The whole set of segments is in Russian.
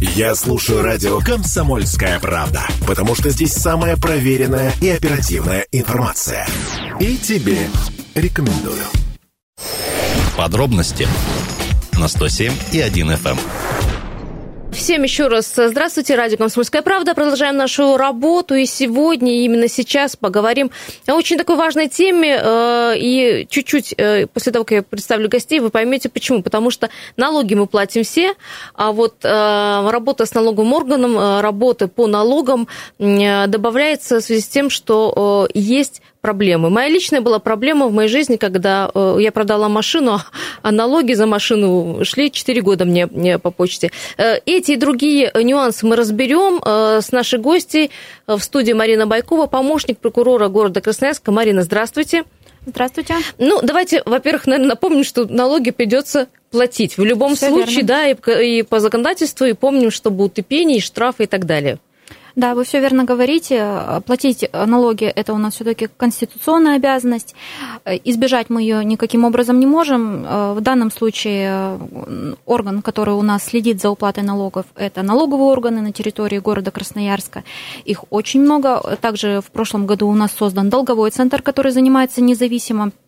Я слушаю радио «Комсомольская правда», потому что здесь самая проверенная и оперативная информация. И тебе рекомендую. Подробности на 107 и 1 FM. Всем еще раз здравствуйте. Радио «Комсомольская правда». Продолжаем нашу работу. И сегодня, именно сейчас поговорим о очень такой важной теме. Э, и чуть-чуть э, после того, как я представлю гостей, вы поймете, почему. Потому что налоги мы платим все, а вот э, работа с налоговым органом, работа по налогам добавляется в связи с тем, что есть проблемы. Моя личная была проблема в моей жизни, когда э, я продала машину, а налоги за машину шли 4 года мне, по почте. Э, эти и другие нюансы мы разберем э, с нашей гостьей в студии Марина Байкова, помощник прокурора города Красноярска. Марина, здравствуйте. Здравствуйте. Ну, давайте, во-первых, наверное, напомним, что налоги придется платить. В любом Все случае, верно. да, и, и по законодательству, и помним, что будут и пени, и штрафы, и так далее. Да, вы все верно говорите. Платить налоги – это у нас все-таки конституционная обязанность. Избежать мы ее никаким образом не можем. В данном случае орган, который у нас следит за уплатой налогов, это налоговые органы на территории города Красноярска. Их очень много. Также в прошлом году у нас создан долговой центр, который занимается независимо Э,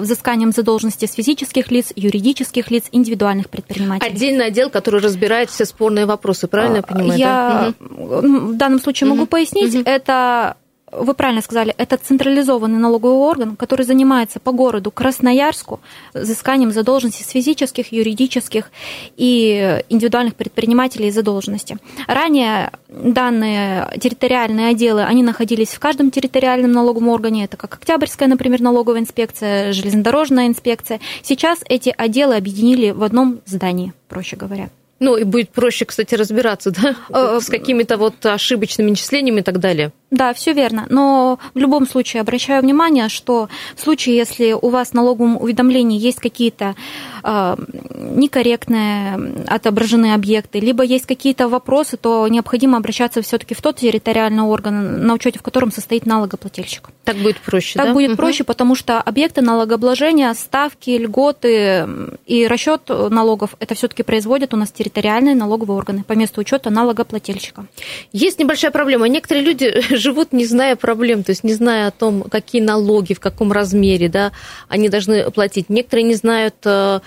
взысканием задолженности с физических лиц, юридических лиц, индивидуальных предпринимателей. Отдельный отдел, который разбирает все спорные вопросы, правильно я э, понимаю? Я да? в данном случае угу. могу пояснить. Угу. Это вы правильно сказали, это централизованный налоговый орган, который занимается по городу Красноярску взысканием задолженности с физических, юридических и индивидуальных предпринимателей задолженности. Ранее данные территориальные отделы, они находились в каждом территориальном налоговом органе, это как Октябрьская, например, налоговая инспекция, железнодорожная инспекция. Сейчас эти отделы объединили в одном здании, проще говоря. Ну, и будет проще, кстати, разбираться, да, э, с какими-то вот ошибочными начислениями и так далее. Да, все верно. Но в любом случае обращаю внимание, что в случае, если у вас в налоговом уведомлении есть какие-то э, некорректные отображенные объекты, либо есть какие-то вопросы, то необходимо обращаться все-таки в тот территориальный орган, на учете в котором состоит налогоплательщик. Так будет проще, так да? будет угу. проще, потому что объекты налогообложения, ставки, льготы и расчет налогов это все-таки производят у нас территориальные налоговые органы по месту учета налогоплательщика. Есть небольшая проблема. Некоторые люди живут, не зная проблем, то есть не зная о том, какие налоги, в каком размере да, они должны платить. Некоторые не знают, э,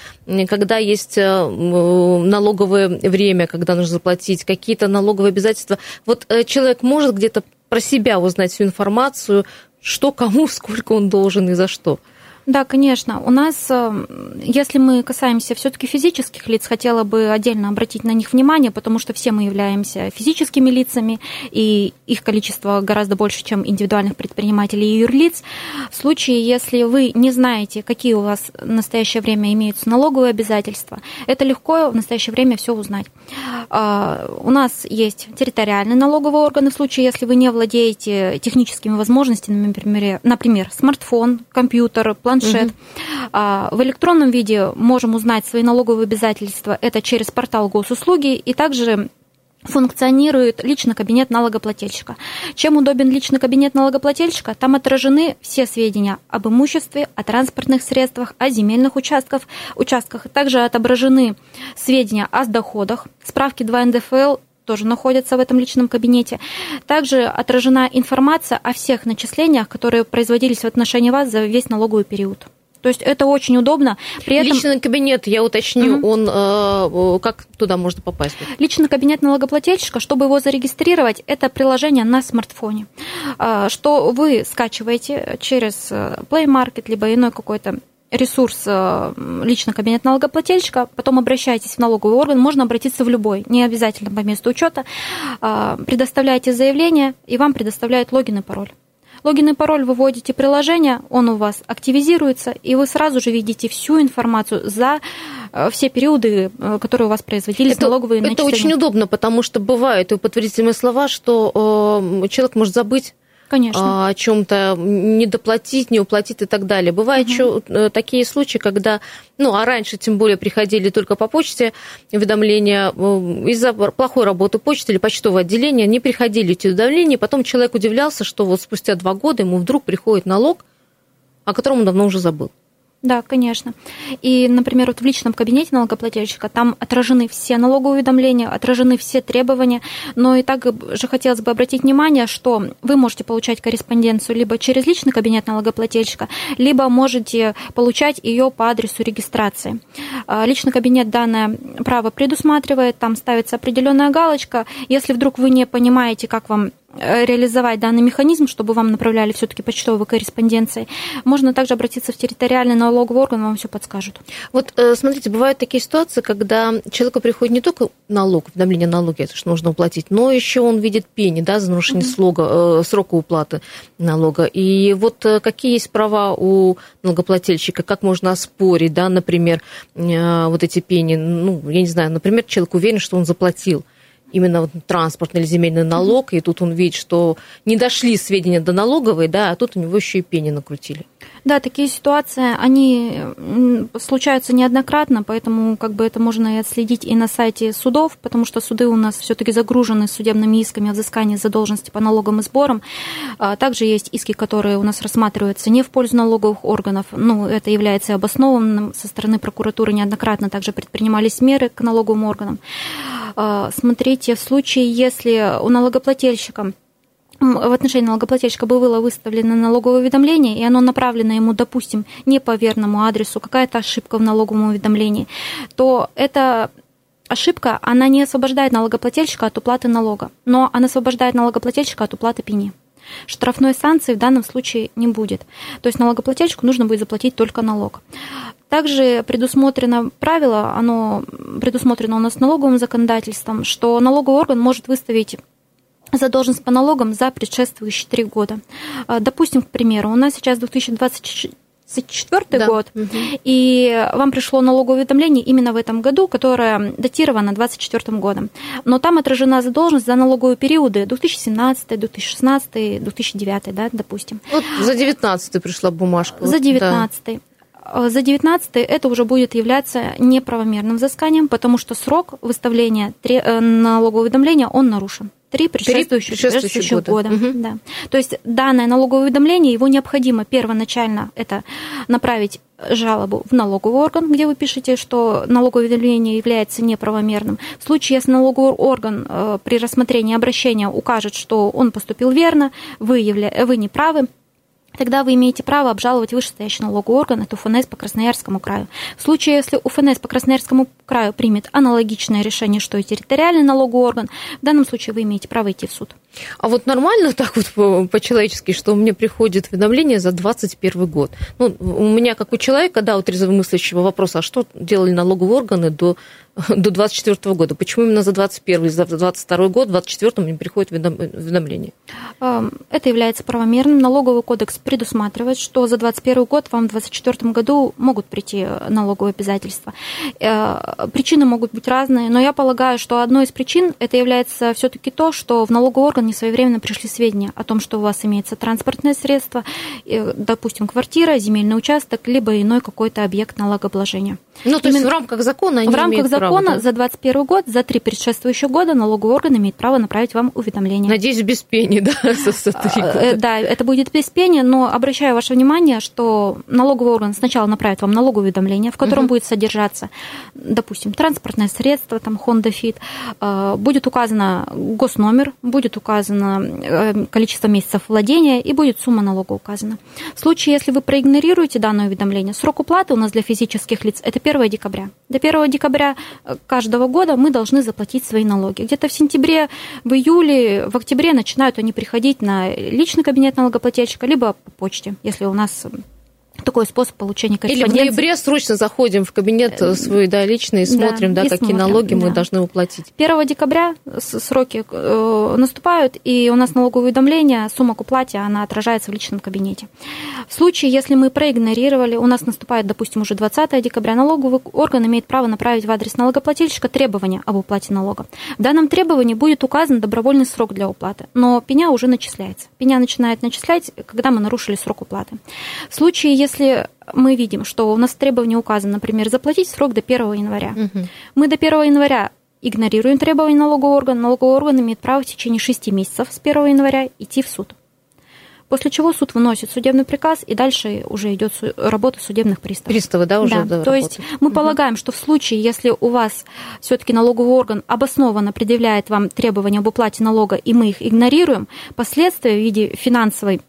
когда есть э, налоговое время, когда нужно заплатить, какие-то налоговые обязательства. Вот э, человек может где-то про себя узнать всю информацию, что кому, сколько он должен и за что. Да, конечно. У нас, э, если мы касаемся все-таки физических лиц, хотела бы отдельно обратить на них внимание, потому что все мы являемся физическими лицами, и их количество гораздо больше, чем индивидуальных предпринимателей и юрлиц. В случае, если вы не знаете, какие у вас в настоящее время имеются налоговые обязательства, это легко в настоящее время все узнать. А, у нас есть территориальные налоговые органы в случае, если вы не владеете техническими возможностями, например, например смартфон, компьютер, планшет, планшет. Угу. В электронном виде можем узнать свои налоговые обязательства. Это через портал госуслуги и также функционирует личный кабинет налогоплательщика. Чем удобен личный кабинет налогоплательщика? Там отражены все сведения об имуществе, о транспортных средствах, о земельных участках. участках. Также отображены сведения о доходах, справки 2 НДФЛ, тоже находятся в этом личном кабинете. Также отражена информация о всех начислениях, которые производились в отношении вас за весь налоговый период. То есть это очень удобно. При этом... Личный кабинет, я уточню, угу. он э, как туда можно попасть? Личный кабинет налогоплательщика, чтобы его зарегистрировать, это приложение на смартфоне, э, что вы скачиваете через э, Play Market либо иной какой-то ресурс э, лично кабинет налогоплательщика, потом обращайтесь в налоговый орган, можно обратиться в любой, не обязательно по месту учета, э, предоставляете заявление, и вам предоставляют логин и пароль. Логин и пароль вы вводите приложение, он у вас активизируется, и вы сразу же видите всю информацию за э, все периоды, которые у вас производились это, налоговые Это очень удобно, потому что бывают и подтвердительные слова, что э, человек может забыть Конечно. о чем-то не доплатить, не уплатить и так далее. Бывают угу. еще такие случаи, когда, ну, а раньше тем более приходили только по почте уведомления э, из-за плохой работы почты или почтового отделения, не приходили эти уведомления, потом человек удивлялся, что вот спустя два года ему вдруг приходит налог, о котором он давно уже забыл. Да, конечно. И, например, вот в личном кабинете налогоплательщика там отражены все налоговые уведомления, отражены все требования, но и так же хотелось бы обратить внимание, что вы можете получать корреспонденцию либо через личный кабинет налогоплательщика, либо можете получать ее по адресу регистрации. А, личный кабинет данное право предусматривает, там ставится определенная галочка. Если вдруг вы не понимаете, как вам реализовать данный механизм, чтобы вам направляли все-таки почтовой корреспонденцией, можно также обратиться в территориальный налоговый орган, вам все подскажут. Вот э, смотрите, бывают такие ситуации, когда человеку приходит не только налог, уведомление о налоге, это что нужно уплатить, но еще он видит пени, да, за нарушение mm-hmm. слога, э, срока уплаты налога. И вот какие есть права у налогоплательщика, как можно оспорить, да, например, вот эти пени, ну, я не знаю, например, человек уверен, что он заплатил, именно вот транспортный или земельный налог, и тут он видит, что не дошли сведения до налоговой, да, а тут у него еще и пени накрутили. Да, такие ситуации, они случаются неоднократно, поэтому как бы это можно и отследить и на сайте судов, потому что суды у нас все-таки загружены судебными исками о взыскании задолженности по налогам и сборам. А также есть иски, которые у нас рассматриваются не в пользу налоговых органов, ну, это является обоснованным со стороны прокуратуры неоднократно также предпринимались меры к налоговым органам. А, смотрите, в случае, если у налогоплательщика в отношении налогоплательщика было выставлено налоговое уведомление, и оно направлено ему, допустим, не по верному адресу, какая-то ошибка в налоговом уведомлении, то эта ошибка, она не освобождает налогоплательщика от уплаты налога, но она освобождает налогоплательщика от уплаты пени. Штрафной санкции в данном случае не будет. То есть налогоплательщику нужно будет заплатить только налог. Также предусмотрено правило, оно предусмотрено у нас налоговым законодательством, что налоговый орган может выставить задолженность по налогам за предшествующие три года. А, допустим, к примеру, у нас сейчас 2024 2024 да. год, угу. и вам пришло налоговое уведомление именно в этом году, которое датировано 2024 годом. Но там отражена задолженность за налоговые периоды 2017, 2016, 2009, да, допустим. Вот за 19 пришла бумажка. За 19. Да. А, за 19 это уже будет являться неправомерным взысканием, потому что срок выставления э, налогового уведомления, он нарушен. Три предшествующих, предшествующих года. года. Угу. Да. То есть данное налоговое уведомление, его необходимо первоначально это направить жалобу в налоговый орган, где вы пишете, что налоговое уведомление является неправомерным. В случае, если налоговый орган э, при рассмотрении обращения укажет, что он поступил верно, вы, явля... вы не правы, тогда вы имеете право обжаловать вышестоящий налоговый орган, это УФНС по Красноярскому краю. В случае, если УФНС по Красноярскому краю примет аналогичное решение, что и территориальный налоговый орган, в данном случае вы имеете право идти в суд. А вот нормально так вот по-человечески, что мне приходит уведомление за 2021 год? Ну, у меня, как у человека, да, у трезвомыслящего вопрос, а что делали налоговые органы до до 2024 года. Почему именно за 2021, за 2022 год, в 2024 мне приходит уведомление? Это является правомерным. Налоговый кодекс предусматривает, что за 2021 год вам в 2024 году могут прийти налоговые обязательства. Э, причины могут быть разные, но я полагаю, что одной из причин это является все-таки то, что в налоговый орган не своевременно пришли сведения о том, что у вас имеется транспортное средство, э, допустим, квартира, земельный участок, либо иной какой-то объект налогообложения. Ну, то Именно... есть в рамках закона они В рамках закона закона да? за 2021 год, за три предшествующих года налоговый орган имеет право направить вам уведомление. Надеюсь, без пени, да, года. Э, да, это будет без пени, но обращаю ваше внимание, что налоговый орган сначала направит вам налоговое уведомление, в котором будет содержаться, допустим, транспортное средство, там Honda Fit, э, будет указано госномер, будет указано э, количество месяцев владения и будет сумма налога указана. В случае, если вы проигнорируете данное уведомление, срок уплаты у нас для физических лиц это 1 декабря. До 1 декабря каждого года мы должны заплатить свои налоги. Где-то в сентябре, в июле, в октябре начинают они приходить на личный кабинет налогоплательщика, либо по почте, если у нас такой способ получения корреспонденции. Или в ноябре срочно заходим в кабинет э, свой, да, личный, и смотрим, да, да и какие смотрим, налоги да. мы должны уплатить. 1 декабря сроки э, наступают, и у нас налоговое уведомление, сумма к уплате, она отражается в личном кабинете. В случае, если мы проигнорировали, у нас наступает, допустим, уже 20 декабря, налоговый орган имеет право направить в адрес налогоплательщика требования об уплате налога. В данном требовании будет указан добровольный срок для уплаты, но пеня уже начисляется. Пеня начинает начислять, когда мы нарушили срок уплаты. В случае, если если мы видим, что у нас в требовании указано, например, заплатить срок до 1 января, угу. мы до 1 января игнорируем требования налогового органа, налоговый орган имеет право в течение 6 месяцев с 1 января идти в суд. После чего суд выносит судебный приказ, и дальше уже идет работа судебных приставов. Приставы, да, уже? Да, то есть мы угу. полагаем, что в случае, если у вас все-таки налоговый орган обоснованно предъявляет вам требования об уплате налога, и мы их игнорируем, последствия в виде финансовой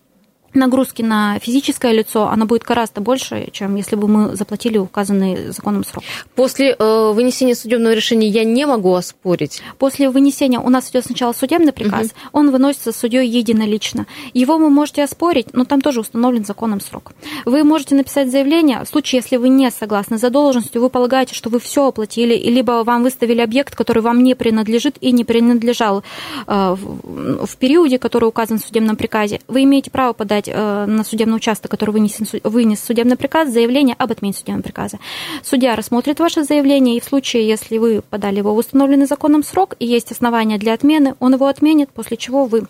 нагрузки на физическое лицо, она будет гораздо больше, чем если бы мы заплатили указанный законом срок. После э, вынесения судебного решения я не могу оспорить? После вынесения у нас идет сначала судебный приказ, угу. он выносится судьей единолично. Его вы можете оспорить, но там тоже установлен законом срок. Вы можете написать заявление, в случае, если вы не согласны с задолженностью, вы полагаете, что вы все оплатили, либо вам выставили объект, который вам не принадлежит и не принадлежал э, в, в периоде, который указан в судебном приказе, вы имеете право подать подать э, на судебный участок, который вынесен, вынес судебный приказ, заявление об отмене судебного приказа. Судья рассмотрит ваше заявление, и в случае, если вы подали его в установленный законом срок и есть основания для отмены, он его отменит, после чего вы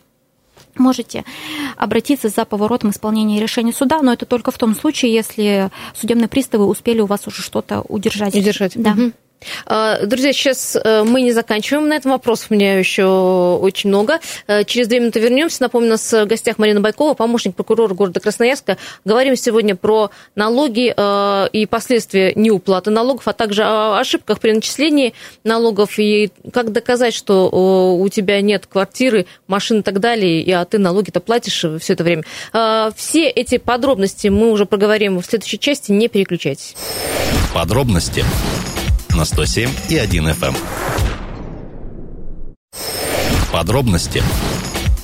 можете обратиться за поворотом исполнения решения суда, но это только в том случае, если судебные приставы успели у вас уже что-то удержать. Удержать. Да. Угу. А, друзья, сейчас э, мы не заканчиваем на этом. Вопросов у меня еще очень много. Э, через две минуты вернемся. Напомню, нас в гостях Марина Байкова, помощник прокурора города Красноярска. Говорим сегодня про налоги э, и последствия неуплаты налогов, а также о ошибках при начислении налогов и как доказать, что у тебя нет квартиры, машин и так далее, а ты налоги-то платишь все это время. Все эти подробности мы уже проговорим в следующей части. Не переключайтесь. Подробности на 107 и 1 FM. Эм. Подробности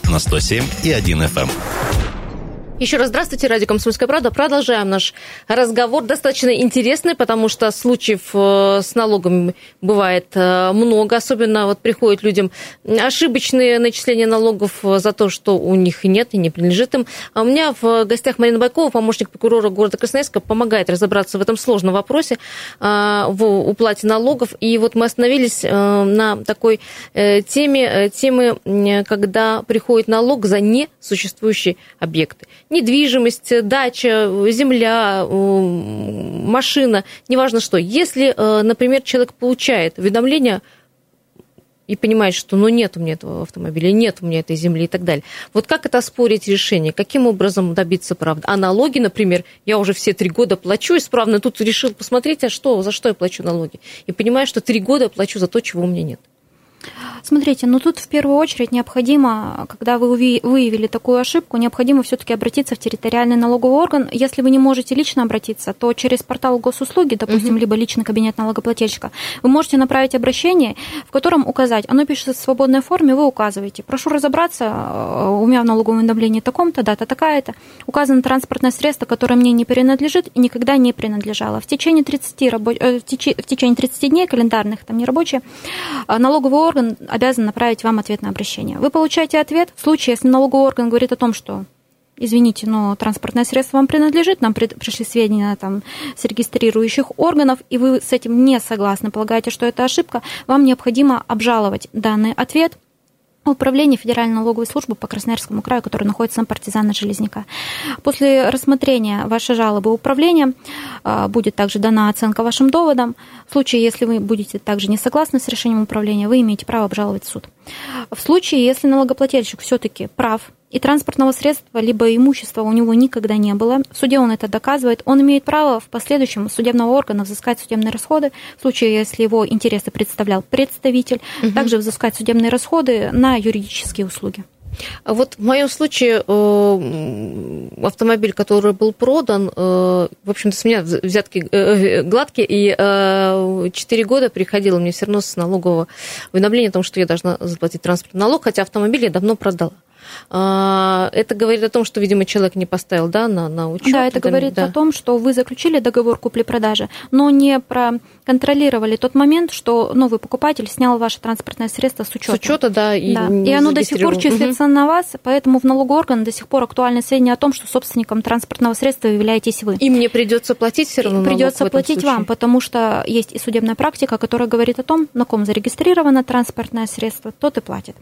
на 107 и 1 FM. Еще раз здравствуйте, радио «Комсомольская правда». Продолжаем наш разговор. Достаточно интересный, потому что случаев э, с налогами бывает э, много. Особенно вот приходят людям ошибочные начисления налогов за то, что у них нет и не принадлежит им. А у меня в гостях Марина Байкова, помощник прокурора города Красноярска, помогает разобраться в этом сложном вопросе э, в уплате налогов. И вот мы остановились на такой теме, темы, когда приходит налог за несуществующие объекты недвижимость, дача, земля, машина, неважно что. Если, э, например, человек получает уведомление и понимает, что ну нет у меня этого автомобиля, нет у меня этой земли и так далее. Вот как это оспорить решение? Каким образом добиться правды? А налоги, например, я уже все три года плачу исправно, тут решил посмотреть, а что, за что я плачу налоги? И понимаю, что три года плачу за то, чего у меня нет. Смотрите, ну тут в первую очередь необходимо, когда вы выявили такую ошибку, необходимо все-таки обратиться в территориальный налоговый орган. Если вы не можете лично обратиться, то через портал госуслуги, допустим, угу. либо личный кабинет налогоплательщика, вы можете направить обращение, в котором указать, оно пишется в свободной форме, вы указываете, прошу разобраться, э, у меня в налоговом уведомлении таком-то, дата такая-то, указано транспортное средство, которое мне не принадлежит и никогда не принадлежало. В течение 30, рабо... Э, в течение 30 дней календарных, там не рабочие, э, налоговый орган обязан направить вам ответ на обращение. Вы получаете ответ в случае, если налоговый орган говорит о том, что извините, но транспортное средство вам принадлежит, нам пришли сведения там, с регистрирующих органов, и вы с этим не согласны, полагаете, что это ошибка, вам необходимо обжаловать данный ответ Управление Федеральной налоговой службы по Красноярскому краю, который находится на партизана Железняка. После рассмотрения вашей жалобы управления а, будет также дана оценка вашим доводам. В случае, если вы будете также не согласны с решением управления, вы имеете право обжаловать суд. В случае, если налогоплательщик все-таки прав, и транспортного средства либо имущества у него никогда не было. В суде он это доказывает. Он имеет право в последующем судебного органа взыскать судебные расходы, в случае, если его интересы представлял представитель, угу. также взыскать судебные расходы на юридические услуги. А вот в моем случае э, автомобиль, который был продан, э, в общем-то, с меня взятки э, гладкие, и 4 года приходило мне все равно с налогового уведомления о том, что я должна заплатить транспортный налог, хотя автомобиль я давно продала. А, это говорит о том, что, видимо, человек не поставил да, на, на учет. Да, это говорит да. о том, что вы заключили договор купли-продажи, но не проконтролировали тот момент, что новый покупатель снял ваше транспортное средство с учета. С учета, да. И, да. и оно до сих пор числится угу. на вас, поэтому в налоговый орган до сих пор актуальны сведения о том, что собственником транспортного средства являетесь вы. И мне придется платить все равно Придется платить случае. вам, потому что есть и судебная практика, которая говорит о том, на ком зарегистрировано транспортное средство, тот и платит.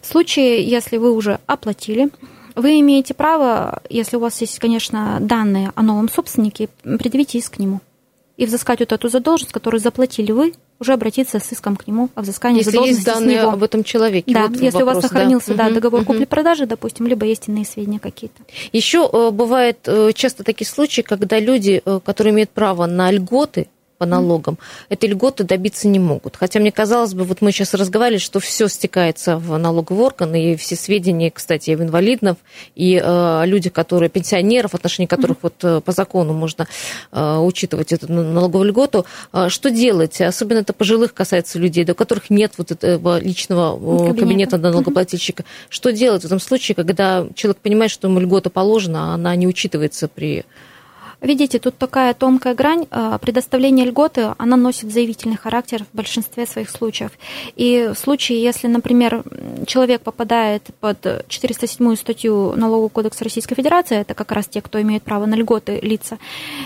В случае, если вы уже оплатили, вы имеете право, если у вас есть, конечно, данные о новом собственнике, предъявить иск к нему и взыскать вот эту задолженность, которую заплатили вы уже обратиться с иском к нему о взыскании если задолженности есть данные с него. об этом человеке. Да, вот если вопрос, у вас сохранился да. Мгм, договор мгм. купли-продажи, допустим, либо есть иные сведения какие-то. Еще э, бывает э, часто такие случаи, когда люди, э, которые имеют право на льготы по налогам, этой льготы добиться не могут. Хотя мне казалось бы, вот мы сейчас разговаривали, что все стекается в налоговый орган, и все сведения, кстати, и в инвалидов, и э, о людях, которые пенсионеров, в отношении которых вот э, по закону можно э, учитывать эту налоговую льготу. Э, Что делать? Особенно это пожилых касается людей, до которых нет вот этого личного э, Кабинета. кабинета налогоплательщика. Что делать в этом случае, когда человек понимает, что ему льгота положена, а она не учитывается при... Видите, тут такая тонкая грань. э, Предоставление льготы, она носит заявительный характер в большинстве своих случаев. И в случае, если, например, человек попадает под 407 статью Налогового кодекса Российской Федерации, это как раз те, кто имеет право на льготы лица,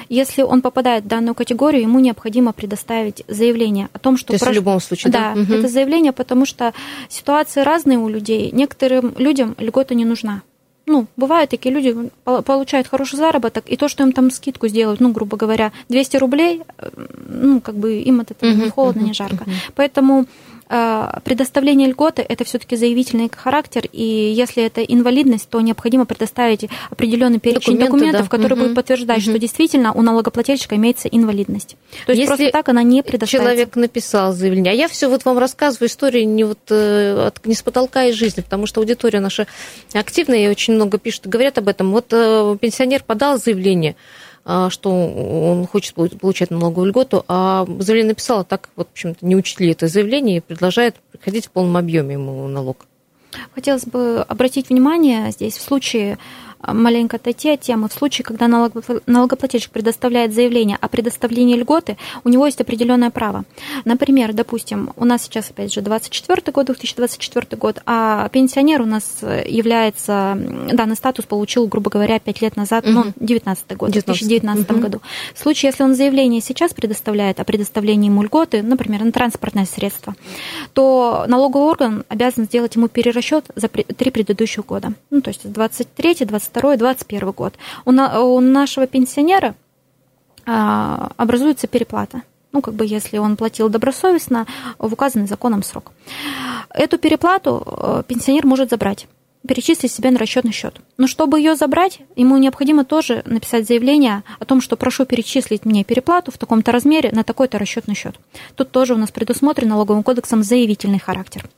если он попадает в данную категорию, ему необходимо предоставить заявление о том, что... То есть в прош- любом случае, да? Да, Мгм. это заявление, потому что ситуации разные у людей. Некоторым людям льгота не нужна. Ну, бывают такие люди, пол- получают хороший заработок, и то, что им там скидку сделают, ну, грубо говоря, 200 рублей, э, ну, как бы им от этого не холодно, не жарко. Поэтому предоставление льготы – это все-таки заявительный характер, и если это инвалидность, то необходимо предоставить определенный перечень Документы, документов, да. которые Мгм, будут подтверждать, что мгм. действительно у налогоплательщика имеется инвалидность. То есть Если просто так она не предоставится. Человек написал заявление. А я все вот вам рассказываю историю не, вот, э, от, не с потолка из жизни, потому что аудитория наша активная и очень много пишут и говорят об этом. Вот э, пенсионер подал заявление, а, что он хочет полу- получать налоговую льготу, а заявление написал, а так, вот, в общем-то, не учли это заявление и предложает приходить в полном объеме ему налог. Хотелось бы обратить внимание здесь в случае а, маленько отойти от темы. В случае, когда налогопла- налогоплательщик предоставляет заявление о предоставлении льготы, у него есть определенное право. Например, допустим, у нас сейчас, опять же, 24 год, 2024 год, а пенсионер у нас э, является, данный статус получил, грубо говоря, 5 лет назад, ну, Мгм. 19 год, в 19. 2019 Мгм. году. В случае, если он заявление сейчас предоставляет о предоставлении ему льготы, например, на транспортное средство, то налоговый орган обязан сделать ему перерасчет за три предыдущих года. Ну, то есть 23, 22, 21 год. У, на- у нашего пенсионера а, образуется переплата. Ну, как бы если он платил добросовестно в указанный законом срок. Эту переплату э, пенсионер может забрать перечислить себе на расчетный счет. Но чтобы ее забрать, ему необходимо тоже написать заявление о том, что прошу перечислить мне переплату в таком-то размере на такой-то расчетный счет. Тут тоже у нас предусмотрен налоговым кодексом заявительный характер.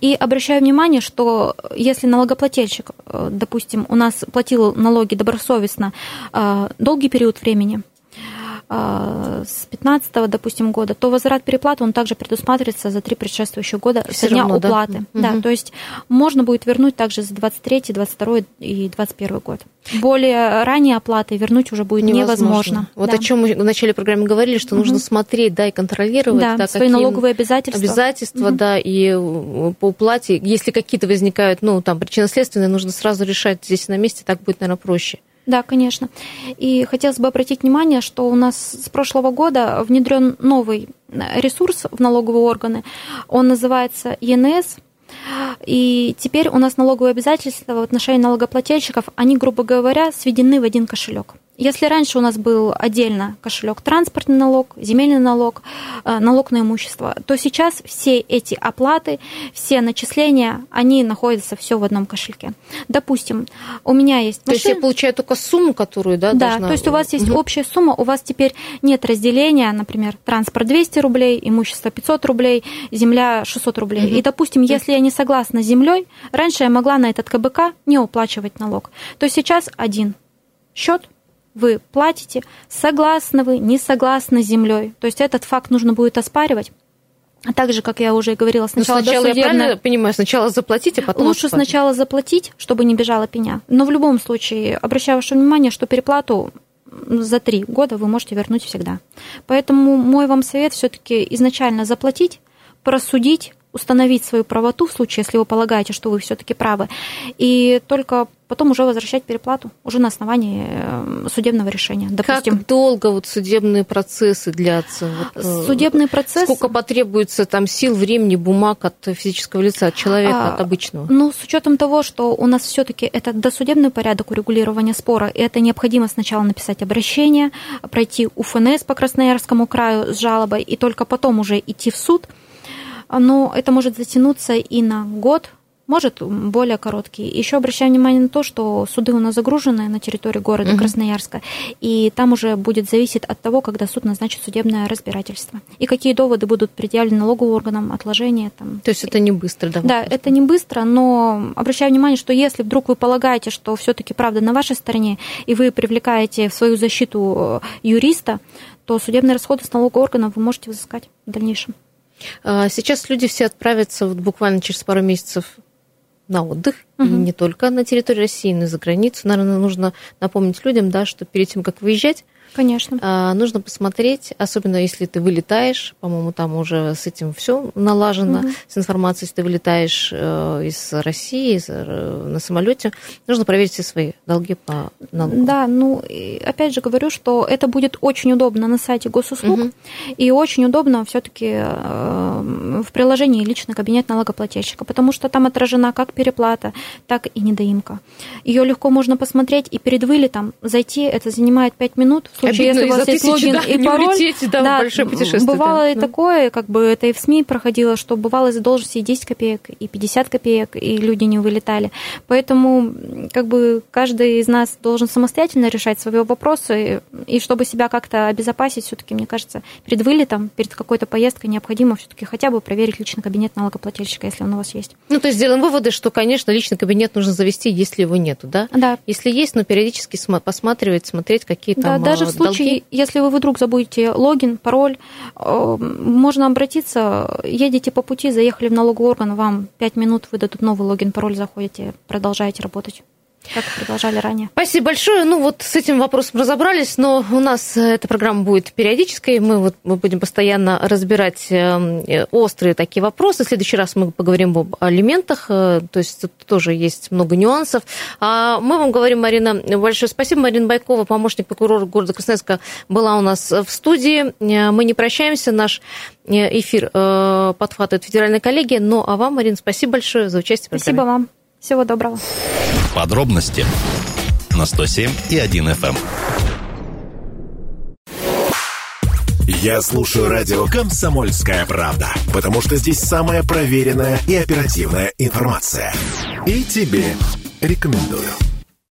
И обращаю внимание, что если налогоплательщик, э, допустим, у нас платил налоги добросовестно э, долгий период времени, с 15 допустим, года, то возврат переплаты, он также предусматривается за три предшествующих года Всё со дня равно, да? уплаты. Да, Мгм. то есть можно будет вернуть также за 23, 22 и 21 год. Более ранние оплаты вернуть уже будет невозможно. Вот Да. о чем мы в начале программы говорили, что нужно Мгм. смотреть, да, и контролировать, Да, да, свои налоговые обязательства. обязательства, Мгм. да, и э, по уплате, если какие-то возникают, ну, там, причинно-следственные, нужно сразу решать здесь на месте, так будет, наверное, проще. Да, конечно. И хотелось бы обратить внимание, что у нас с прошлого года внедрен новый э, ресурс в налоговые органы. Он называется ЕНС. И теперь у нас налоговые обязательства в отношении налогоплательщиков, они, грубо говоря, сведены в один кошелек. Если раньше у нас был отдельно кошелек транспортный налог, земельный налог, э, налог на имущество, то сейчас все эти оплаты, все начисления, они находятся все в одном кошельке. Допустим, у меня есть То есть я получаю только сумму, которую, да, да, должна... то есть у вас есть Мгм. общая сумма, у вас теперь нет разделения, например, транспорт 200 рублей, имущество 500 рублей, земля 600 рублей. Мгм. И, допустим, если я не согласна с землей, раньше я могла на этот КБК не уплачивать налог, то сейчас один счет вы платите, согласны вы, не согласны с землей. То есть этот факт нужно будет оспаривать. А также, как я уже говорила, Ну, сначала, сначала, я досудебное- правильно понимаю, сначала заплатить, а потом Лучше оспаривать. сначала заплатить, чтобы не бежала пеня. Но в любом случае, обращаю ваше внимание, что переплату за три года вы можете вернуть всегда. Поэтому мой вам совет все-таки изначально заплатить, просудить, установить свою правоту в случае, если вы полагаете, что вы все-таки правы, и только потом уже возвращать переплату уже на основании э, судебного решения. Допустим. Как долго вот судебные процессы длятся? Вот, э, Судебный процесс... Сколько потребуется там сил, времени, бумаг от физического лица, от человека, а, от обычного? Ну, с учетом того, что у нас все-таки это досудебный порядок урегулирования спора, и это необходимо сначала написать обращение, пройти УФНС по Красноярскому краю с жалобой, и только потом уже идти в суд, но это может затянуться и на год, может более короткий. Еще обращаю внимание на то, что суды у нас загружены на территории города угу. Красноярска, и там уже будет зависеть от того, когда суд назначит судебное разбирательство. И какие доводы будут предъявлены налоговым органам, отложения там. То есть это не быстро, да? Да, это не быстро, но обращаю внимание, что если вдруг вы полагаете, что все-таки правда на вашей стороне, и вы привлекаете в свою защиту э, юриста, то судебные расходы с налогового органа вы можете взыскать в дальнейшем. А, сейчас люди все отправятся вот буквально через пару месяцев на отдых, угу. и не только на территории России, но и за границу. Наверное, нужно напомнить людям, да, что перед тем, как выезжать, Конечно. А, нужно посмотреть, особенно если ты вылетаешь, по-моему, там уже с этим все налажено, угу. с информацией, если ты вылетаешь э, из России из, э, на самолете, нужно проверить все свои долги по налогам. Да, ну, опять же говорю, что это будет очень удобно на сайте госуслуг, угу. и очень удобно все-таки э, в приложении личный кабинет налогоплательщика, потому что там отражена как переплата, так и недоимка. Ее легко можно посмотреть, и перед вылетом зайти, это занимает 5 минут, случае, Обидно, если у вас есть логин да, и пароль, улететь, да, да, большое путешествие. Бывало да. и такое, как бы это и в СМИ проходило, что бывало задолженности и 10 копеек, и 50 копеек, и люди не вылетали. Поэтому как бы каждый из нас должен самостоятельно решать свои вопросы, и чтобы себя как-то обезопасить, все-таки, мне кажется, перед вылетом, перед какой-то поездкой необходимо все-таки хотя бы проверить личный кабинет налогоплательщика, если он у вас есть. Ну, то есть сделаем выводы, что, конечно, личный кабинет нужно завести, если его нету, да? Да. Если есть, но периодически посматривать, смотреть, какие там Да, даже в случае, долги. если вы вдруг забудете логин, пароль, э, можно обратиться, едете по пути, заехали в налоговый орган, вам 5 минут выдадут новый логин, пароль, заходите, продолжаете работать как продолжали ранее. Спасибо большое. Ну вот с этим вопросом разобрались, но у нас эта программа будет периодической. Мы вот мы будем постоянно разбирать эм, острые такие вопросы. В следующий раз мы поговорим об алиментах, э, то есть тут тоже есть много нюансов. А мы вам говорим, Марина, большое спасибо. Марина Байкова, помощник прокурора города Красноярска, была у нас в студии. Э, мы не прощаемся, наш э, эфир подхватывает федеральная коллегия. Ну а вам, Марина, спасибо большое за участие в программе. Спасибо вам. Всего доброго. Подробности на 107 и 1 FM. Эм. Я слушаю радио «Комсомольская правда», потому что здесь самая проверенная и оперативная информация. И тебе рекомендую.